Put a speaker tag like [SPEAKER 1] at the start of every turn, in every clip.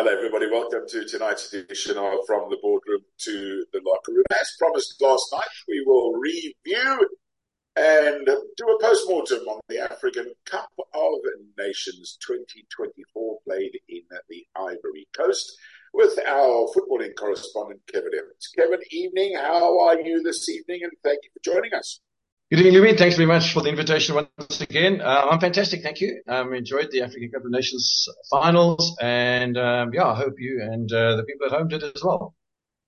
[SPEAKER 1] Hello, everybody. Welcome to tonight's edition of From the Boardroom to the Locker Room. As promised last night, we will review and do a post-mortem on the African Cup of Nations 2024 played in the Ivory Coast with our footballing correspondent, Kevan Evans. Kevan, evening. How are you this evening? And thank you for joining us.
[SPEAKER 2] Good evening, Louis. Thanks very much for the invitation once again. Uh, I'm fantastic, thank you. Um, enjoyed the African Cup of Nations finals, and um, yeah, I hope you and uh, the people at home did as well.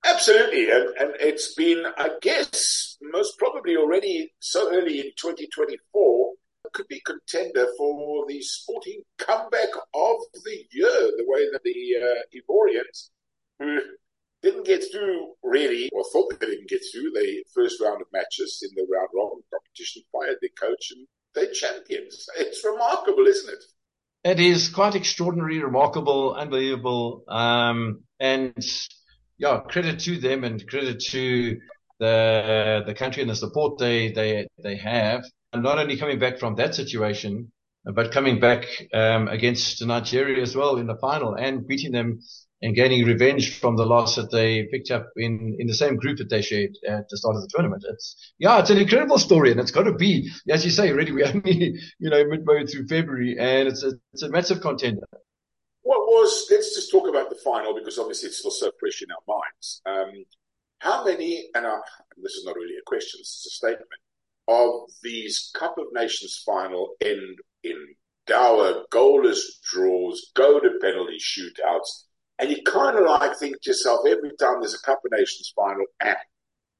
[SPEAKER 1] Absolutely, and, and it's been, I guess, most probably already so early in 2024, could be contender for the sporting comeback of the year. The way that the uh, Ivorians, who didn't get through really, or thought they didn't get through the first round of matches in the round robin competition, fired their coach and they're champions. It's remarkable, isn't it?
[SPEAKER 2] It is quite extraordinary, remarkable, unbelievable. Um, and yeah, credit to them and credit to the the country and the support they they they have. And not only coming back from that situation, but coming back um, against Nigeria as well in the final and beating them and gaining revenge from the loss that they picked up in, in the same group that they shared at the start of the tournament. It's, yeah, it's an incredible story and it's got to be, as you say, already, we only, you know, midway through February and it's a, it's a massive contender.
[SPEAKER 1] What was, let's just talk about the final because obviously it's still so fresh in our minds. Um, how many, and I, this is not really a question, it's a statement, of these Cup of Nations final end in dour, goalless draws, go to penalty shootouts, and you kind of like think to yourself, every time there's a Cup of Nations final, ah,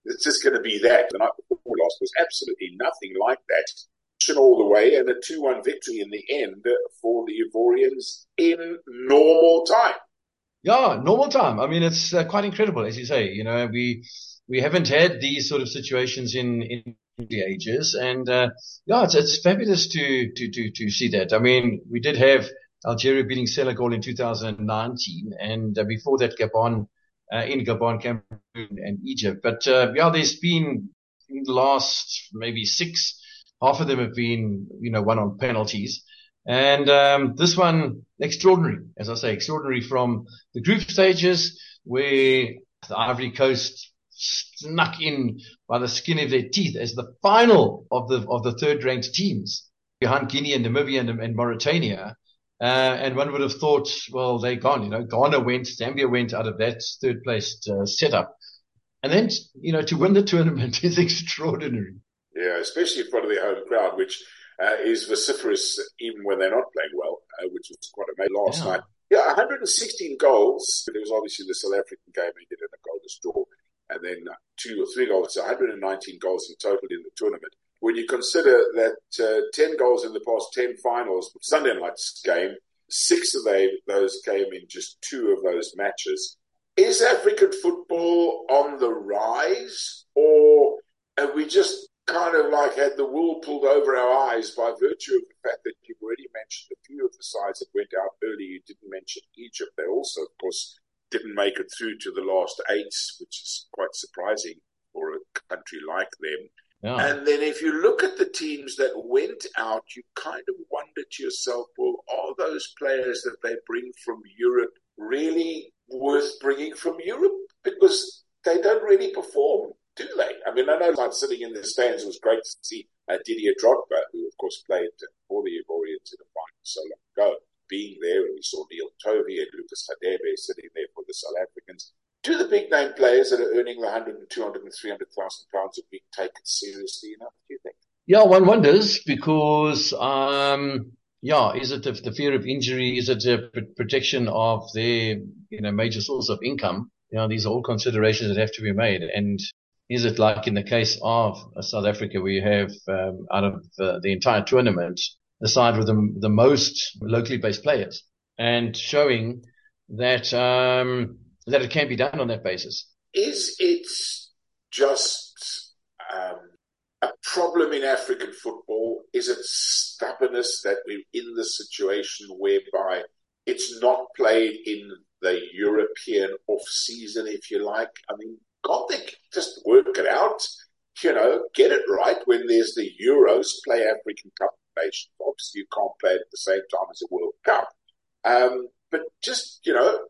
[SPEAKER 1] it's just going to be that. The night before lost was absolutely nothing like that. All the way and a 2 1 victory in the end for the Ivorians in normal time.
[SPEAKER 2] Yeah, normal time. I mean, it's uh, quite incredible, as you say. You know, we we haven't had these sort of situations in in the ages, and uh, yeah, it's it's fabulous to to to to see that. I mean, we did have Algeria beating Senegal in 2019, and uh, before that, Gabon uh, in Gabon, Cameroon, and Egypt. But uh, yeah, there's been in the last maybe six, half of them have been you know won on penalties, and um, this one extraordinary, as I say, extraordinary from the group stages where the Ivory Coast snuck in by the skin of their teeth as the final of the of the third ranked teams behind Guinea and Namibia and, and Mauritania. Uh, and one would have thought, well, they're gone. You know, Ghana went, Zambia went out of that third place uh, setup. And then, you know, to win the tournament is extraordinary.
[SPEAKER 1] Yeah, especially in front of their home crowd, which uh, is vociferous even when they're not playing well, uh, which was quite amazing last yeah. night. Yeah, 116 goals. It was obviously the South African game they did in a goalless draw. And then two or three goals, so 119 goals in total in the tournament when you consider that uh, 10 goals in the past 10 finals, Sunday night's game, six of they, those came in just two of those matches. Is African football on the rise, or have we just kind of like had the wool pulled over our eyes by virtue of the fact that you've already mentioned a few of the sides that went out early? You didn't mention Egypt. They also, of course, didn't make it through to the last eight, which is quite surprising for a country like them. Yeah. And then if you look at the teams that went out, you kind of wonder to yourself, well, are those players that they bring from Europe really worth bringing from Europe? Because they don't really perform, do they? I mean, I know like sitting in the stands, it was great to see uh, Didier Drogba, who of course played for the Ivorians in the final so long ago, being there, and we saw Neil Tovey and Lucas Radebe sitting there for the South Africans do the big name players that are earning the 100 and 200 and 300,000 pounds a week taken seriously enough, do you think?
[SPEAKER 2] Yeah, one wonders because, um, yeah, is it the, fear of injury? Is it the protection of their, you know, major source of income? You know, these are all considerations that have to be made. And is it like in the case of South Africa, where you have, um, out of the, the entire tournament, the side with the, the most locally based players and showing that, um, that it can be done on that basis.
[SPEAKER 1] Is it just um, a problem in African football? Is it stubbornness that we're in the situation whereby it's not played in the European off season, if you like? I mean, can't they just work it out? You know, get it right when there's the Euros, play African Cup of nations. Obviously, you can't play it at the same time as the World Cup. Um, but just, you know,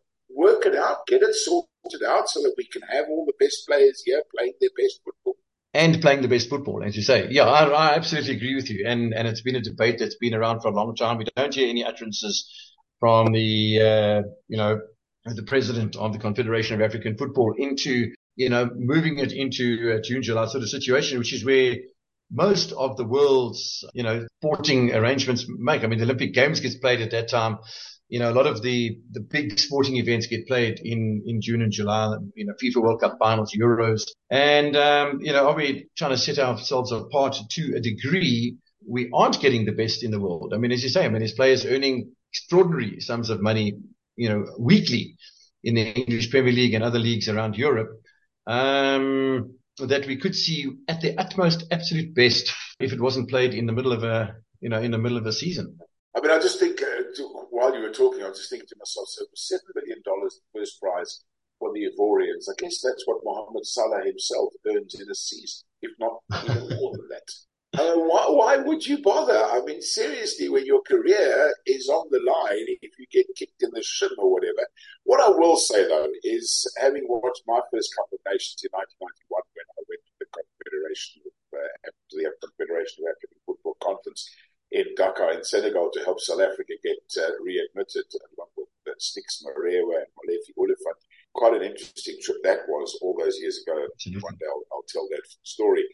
[SPEAKER 1] out, get it sorted out so that we can have all the best players here playing their best football.
[SPEAKER 2] And playing the best football, as you say. Yeah, I, I absolutely agree with you. And, and it's been a debate that's been around for a long time. We don't hear any utterances from the, uh, you know, the president of the Confederation of African Football into, you know, moving it into a June, July sort of situation, which is where most of the world's, you know, sporting arrangements make. I mean, the Olympic Games gets played at that time. You know, a lot of the, the big sporting events get played in, in June and July, you know, FIFA World Cup finals, Euros. And, um, you know, are we trying to set ourselves apart to a degree? We aren't getting the best in the world. I mean, as you say, I mean, there's players earning extraordinary sums of money, you know, weekly in the English Premier League and other leagues around Europe. Um, that we could see at the utmost absolute best if it wasn't played in the middle of a you know in the middle of a season.
[SPEAKER 1] I mean, I just think were talking, I was just thinking to myself, so seven million dollars first prize for the Ivorians. I guess that's what Mohamed Salah himself earns in a season, if not more than that. Uh, why, why, would you bother? I mean, seriously, when your career is on the line, if you get kicked in the shin or whatever. What I will say, though, is having watched my first Cup of Nations in 1991 when I went to the Confederation of, uh, the Confederation of African Football Conference in Dakar in Senegal to help South Africa get uh, readmitted along with uh, Stix Morewa and Molefi Oliphant. Quite an interesting trip that was all those years ago. One day I'll, I'll tell that story.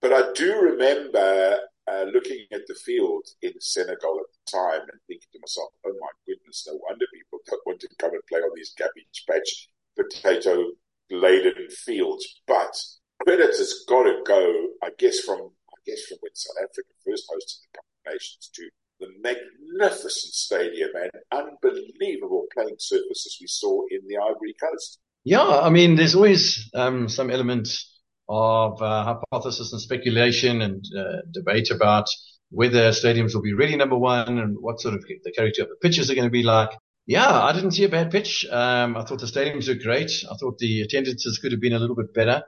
[SPEAKER 1] But I do remember uh, looking at the field in Senegal at the time and thinking to myself, oh my goodness, no wonder people don't want to come and play on these cabbage patch potato laden fields. But credit has got to go, I guess, from I guess from when South Africa first hosted the Cup Nations to the magnificent stadium and unbelievable playing surfaces we saw in the Ivory Coast.
[SPEAKER 2] Yeah, I mean, there's always um, some elements of uh, hypothesis and speculation and uh, debate about whether stadiums will be ready, number one, and what sort of the character of the pitches are going to be like. Yeah, I didn't see a bad pitch. Um, I thought the stadiums were great. I thought the attendances could have been a little bit better.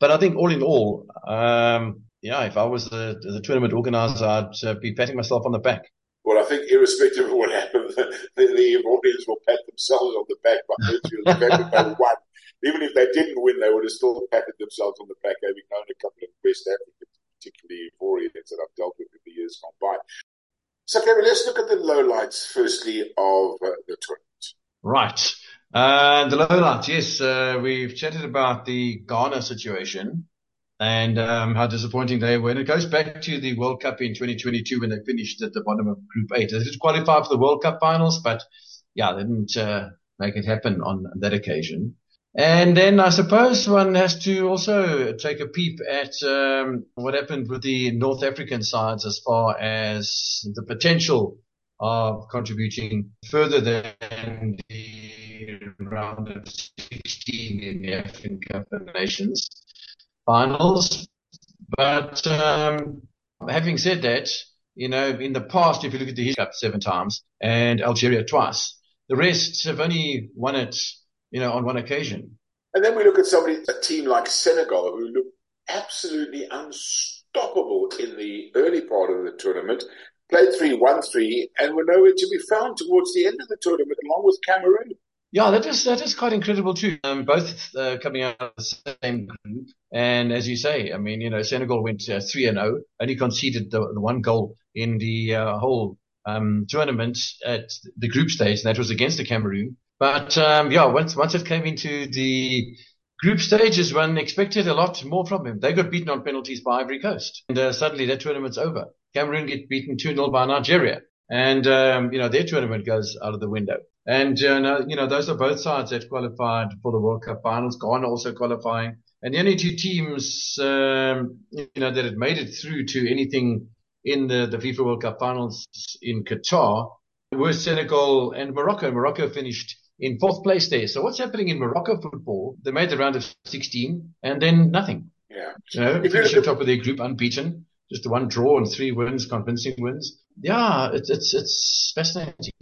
[SPEAKER 2] But I think all in all, um, yeah, if I was the, the tournament organizer, I'd uh, be patting myself on the back.
[SPEAKER 1] Well, I think irrespective of what happened, the, the, the audience will pat themselves on the back by virtue of the fact that they won even if they didn't win, they would have still patted themselves on the back, having known a couple of West Africans, particularly Ivorians that I've dealt with in the years gone by. So, Kevan, let's look at the lowlights, firstly, of uh, the tournament.
[SPEAKER 2] Right. Uh, the lowlights, yes. Uh, we've chatted about the Ghana situation and um, how disappointing they were. And it goes back to the World Cup in 2022 when they finished at the bottom of Group 8. They did qualify for the World Cup finals, but yeah, they didn't uh, make it happen on that occasion. And then I suppose one has to also take a peep at um, what happened with the North African sides as far as the potential of contributing further than the round of 16 in the African Cup of Nations finals. But um, having said that, you know, in the past, if you look at the Cup seven times and Algeria twice, the rest have only won it you know, on one occasion.
[SPEAKER 1] And then we look at somebody, a team like Senegal, who looked absolutely unstoppable in the early part of the tournament, played 3 1 3, and were nowhere to be found towards the end of the tournament, along with Cameroon.
[SPEAKER 2] Yeah, that is that is quite incredible too. Um, both uh, coming out of the same group, and as you say, I mean, you know, Senegal went uh, three and zero, oh, only conceded the, the, one goal in the uh, whole um, tournament at the group stage, and that was against the Cameroon. But um, yeah, once once it came into the group stages, one expected a lot more from him. They got beaten on penalties by Ivory Coast, and uh, suddenly that tournament's over. Cameroon get beaten 2-0 by Nigeria, and um, you know their tournament goes out of the window. And uh, you know those are both sides that qualified for the World Cup finals. Ghana also qualifying, and the only two teams um, you know that had made it through to anything in the, the FIFA World Cup finals in Qatar were Senegal and Morocco. Morocco finished in fourth place there. So what's happening in Morocco football? They made the round of 16 and then nothing.
[SPEAKER 1] Yeah.
[SPEAKER 2] You know, finishing top of their group unbeaten, just one draw and three wins, convincing wins. Yeah, it's, it's, it's fascinating.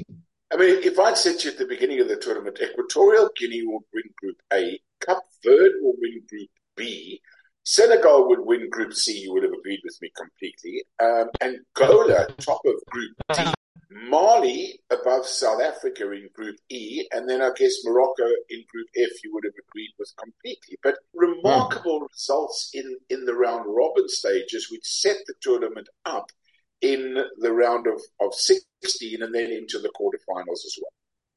[SPEAKER 1] Mean, if I'd said to you at the beginning of the tournament, Equatorial Guinea will win Group A, Cape Verde will win Group B, Senegal would win Group C, you would have agreed with me completely. Um, Angola, top of Group D, Mali above South Africa in Group E, and then I guess Morocco in Group F, you would have agreed with completely. But remarkable mm. results in, in the round robin stages, which set the tournament up in the round of, of 16 and then into the quarterfinals as well.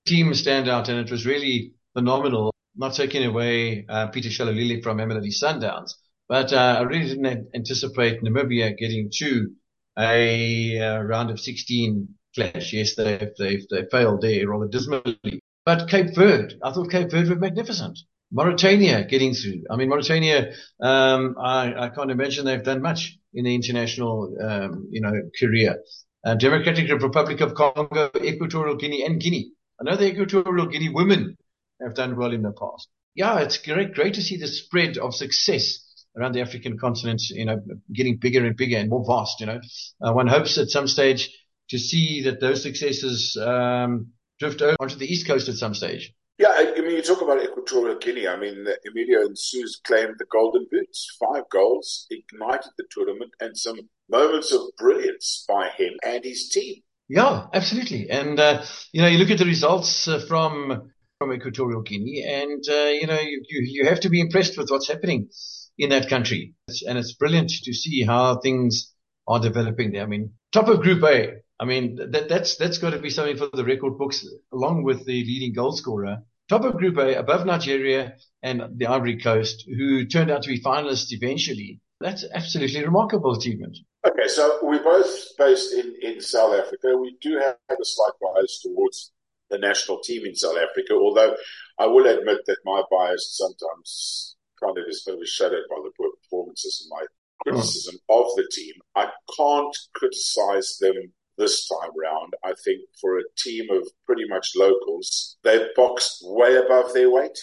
[SPEAKER 2] Team stand out, and it was really phenomenal. Not taking away uh, Peter Shalulile from Mamelodi Sundowns, but uh, I really didn't anticipate Namibia getting to a uh, round of 16 clash. Yes, they've, they've, they failed there rather dismally. But Cape Verde, I thought Cape Verde were magnificent. Mauritania getting through. I mean, Mauritania, um, I, I can't imagine they've done much in the international, um, you know, career. Uh, Democratic Republic of Congo, Equatorial Guinea, and Guinea. I know the Equatorial Guinea women have done well in the past. Yeah, it's great, great to see the spread of success around the African continent, you know, getting bigger and bigger and more vast, you know. Uh, one hopes at some stage to see that those successes um, drift over onto the East Coast at some stage.
[SPEAKER 1] Yeah, I mean, you talk about Equatorial Guinea. I mean, Emilio Nsue claimed the golden boots, five goals, ignited the tournament, and some moments of brilliance by him and his team.
[SPEAKER 2] Yeah, absolutely. And, uh, you know, you look at the results uh, from from Equatorial Guinea, and, uh, you know, you, you, you have to be impressed with what's happening in that country. And it's brilliant to see how things are developing there. I mean, top of Group A, I mean, that, that's, that's got to be something for the record books, along with the leading goal scorer. Top of Group A, above Nigeria and the Ivory Coast, who turned out to be finalists eventually. That's absolutely remarkable achievement.
[SPEAKER 1] Okay, so we're both based in, in South Africa. We do have a slight bias towards the national team in South Africa, although I will admit that my bias sometimes kind of is overshadowed by the poor performances and my criticism of the team. I can't criticize them this time round. I think for a team of pretty much locals, they've boxed way above their weight.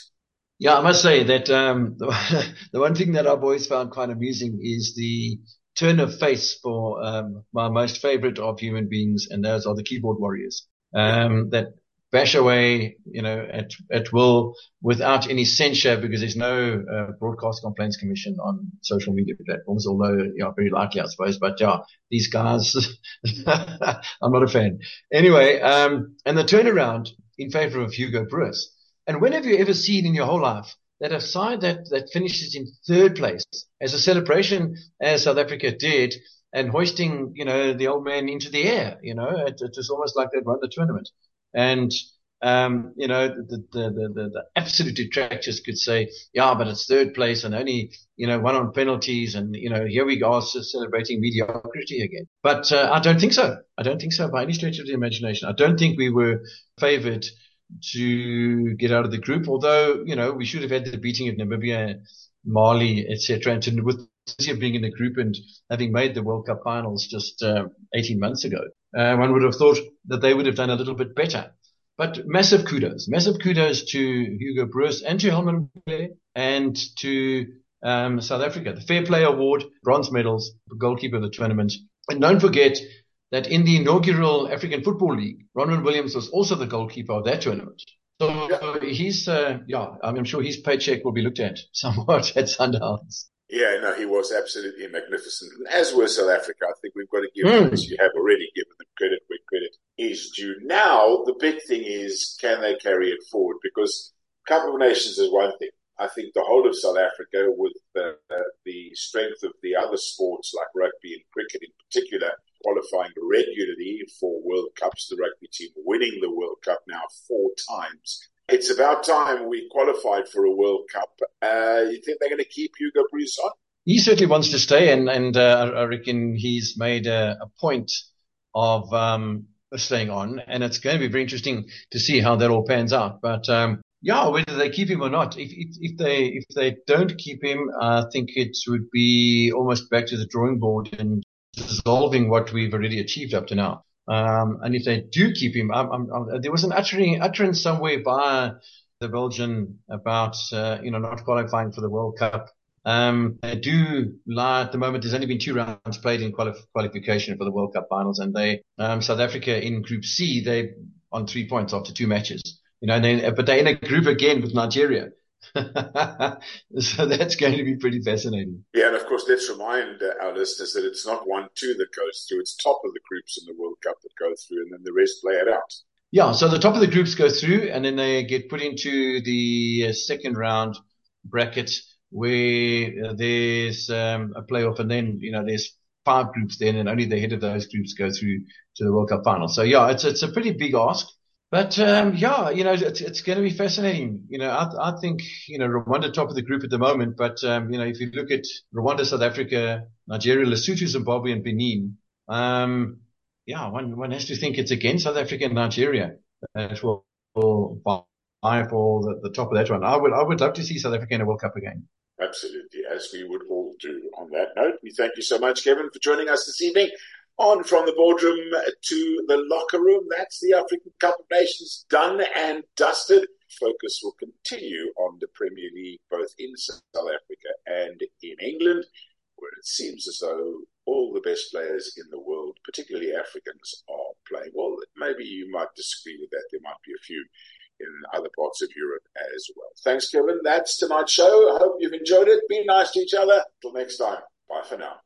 [SPEAKER 2] Yeah, I must say that um, the, one thing that I've always found quite amusing is the turn of face for um, my most favorite of human beings, and those are the keyboard warriors. Um, that bash away, you know, at, at will without any censure because there's no uh, broadcast complaints commission on social media platforms, although, yeah, very likely, I suppose. But yeah, these guys, I'm not a fan. Anyway, um, and the turnaround in favor of Hugo Broos. And when have you ever seen in your whole life that a side that, that finishes in third place as a celebration as South Africa did and hoisting, you know, the old man into the air, you know, it, it was almost like they'd won the tournament. And, um, you know, the, the, the, the, absolute detractors could say, yeah, but it's third place and only, you know, one on penalties. And, you know, here we are celebrating mediocrity again. But uh, I don't think so. I don't think so by any stretch of the imagination. I don't think we were favored to get out of the group, although, you know, we should have had the beating of Namibia, Mali, etc. And to, with being in the group and having made the World Cup finals just uh, 18 months ago, uh, one would have thought that they would have done a little bit better. But massive kudos, massive kudos to Hugo Broos and to Helman and to um, South Africa. The Fair Play Award, bronze medals, goalkeeper of the tournament. And don't forget that in the inaugural African Football League, Ronwen Williams was also the goalkeeper of that tournament. So he's, uh, yeah, I'm sure his paycheck will be looked at somewhat at Sundowns.
[SPEAKER 1] Yeah, no, he was absolutely magnificent. As was South Africa. I think we've got to give mm. them, as you have already given them credit where credit is due. Now, the big thing is, can they carry it forward? Because Cup of Nations is one thing. I think the whole of South Africa, with the, uh, the strength of the other sports like rugby and cricket in particular, qualifying regularly for World Cups, the rugby team winning the World Cup now four times it's about time we qualified for a World Cup. Uh, you think they're going to keep Hugo Broos on?
[SPEAKER 2] He certainly wants to stay, and and uh, I reckon he's made a, a point of um, staying on, and it's going to be very interesting to see how that all pans out. But um, yeah, whether they keep him or not, if, if, if they if they don't keep him, I think it would be almost back to the drawing board and dissolving what we've already achieved up to now. Um, and if they do keep him, I'm, I'm, I'm, there was an uttering, utterance somewhere by the Belgian about, uh, you know, not qualifying for the World Cup. Um, they do lie at the moment. There's only been two rounds played in quali- qualification for the World Cup finals, and they, um, South Africa in Group C, they on three points after two matches. You know, they, but they're in a group again with Nigeria. so that's going to be pretty fascinating.
[SPEAKER 1] Yeah, and of course, let's remind our listeners that it's not one two that goes through; it's top of the groups in the World Cup that go through, and then the rest play it out.
[SPEAKER 2] Yeah, so the top of the groups go through, and then they get put into the uh, second round bracket where uh, there's um, a playoff, and then you know there's five groups then, and only the head of those groups go through to the World Cup final. So yeah, it's it's a pretty big ask. But um, yeah, you know, it's, it's going to be fascinating. You know, I, I think you know Rwanda top of the group at the moment, but um, you know, if you look at Rwanda, South Africa, Nigeria, Lesotho, Zimbabwe, and Benin, um, yeah, one one has to think it's against South Africa and Nigeria that will, vie for the, the top of that one. I would I would love to see South Africa in a World Cup again.
[SPEAKER 1] Absolutely, as we would all do. On that note, we thank you so much, Kevan, for joining us this evening on from the boardroom to the locker room. That's the African Cup of Nations done and dusted. Focus will continue on the Premier League, both in South Africa and in England, where it seems as though all the best players in the world, particularly Africans, are playing. Well, maybe you might disagree with that. There might be a few in other parts of Europe as well. Thanks, Kevan. That's tonight's show. I hope you've enjoyed it. Be nice to each other. Till next time. Bye for now.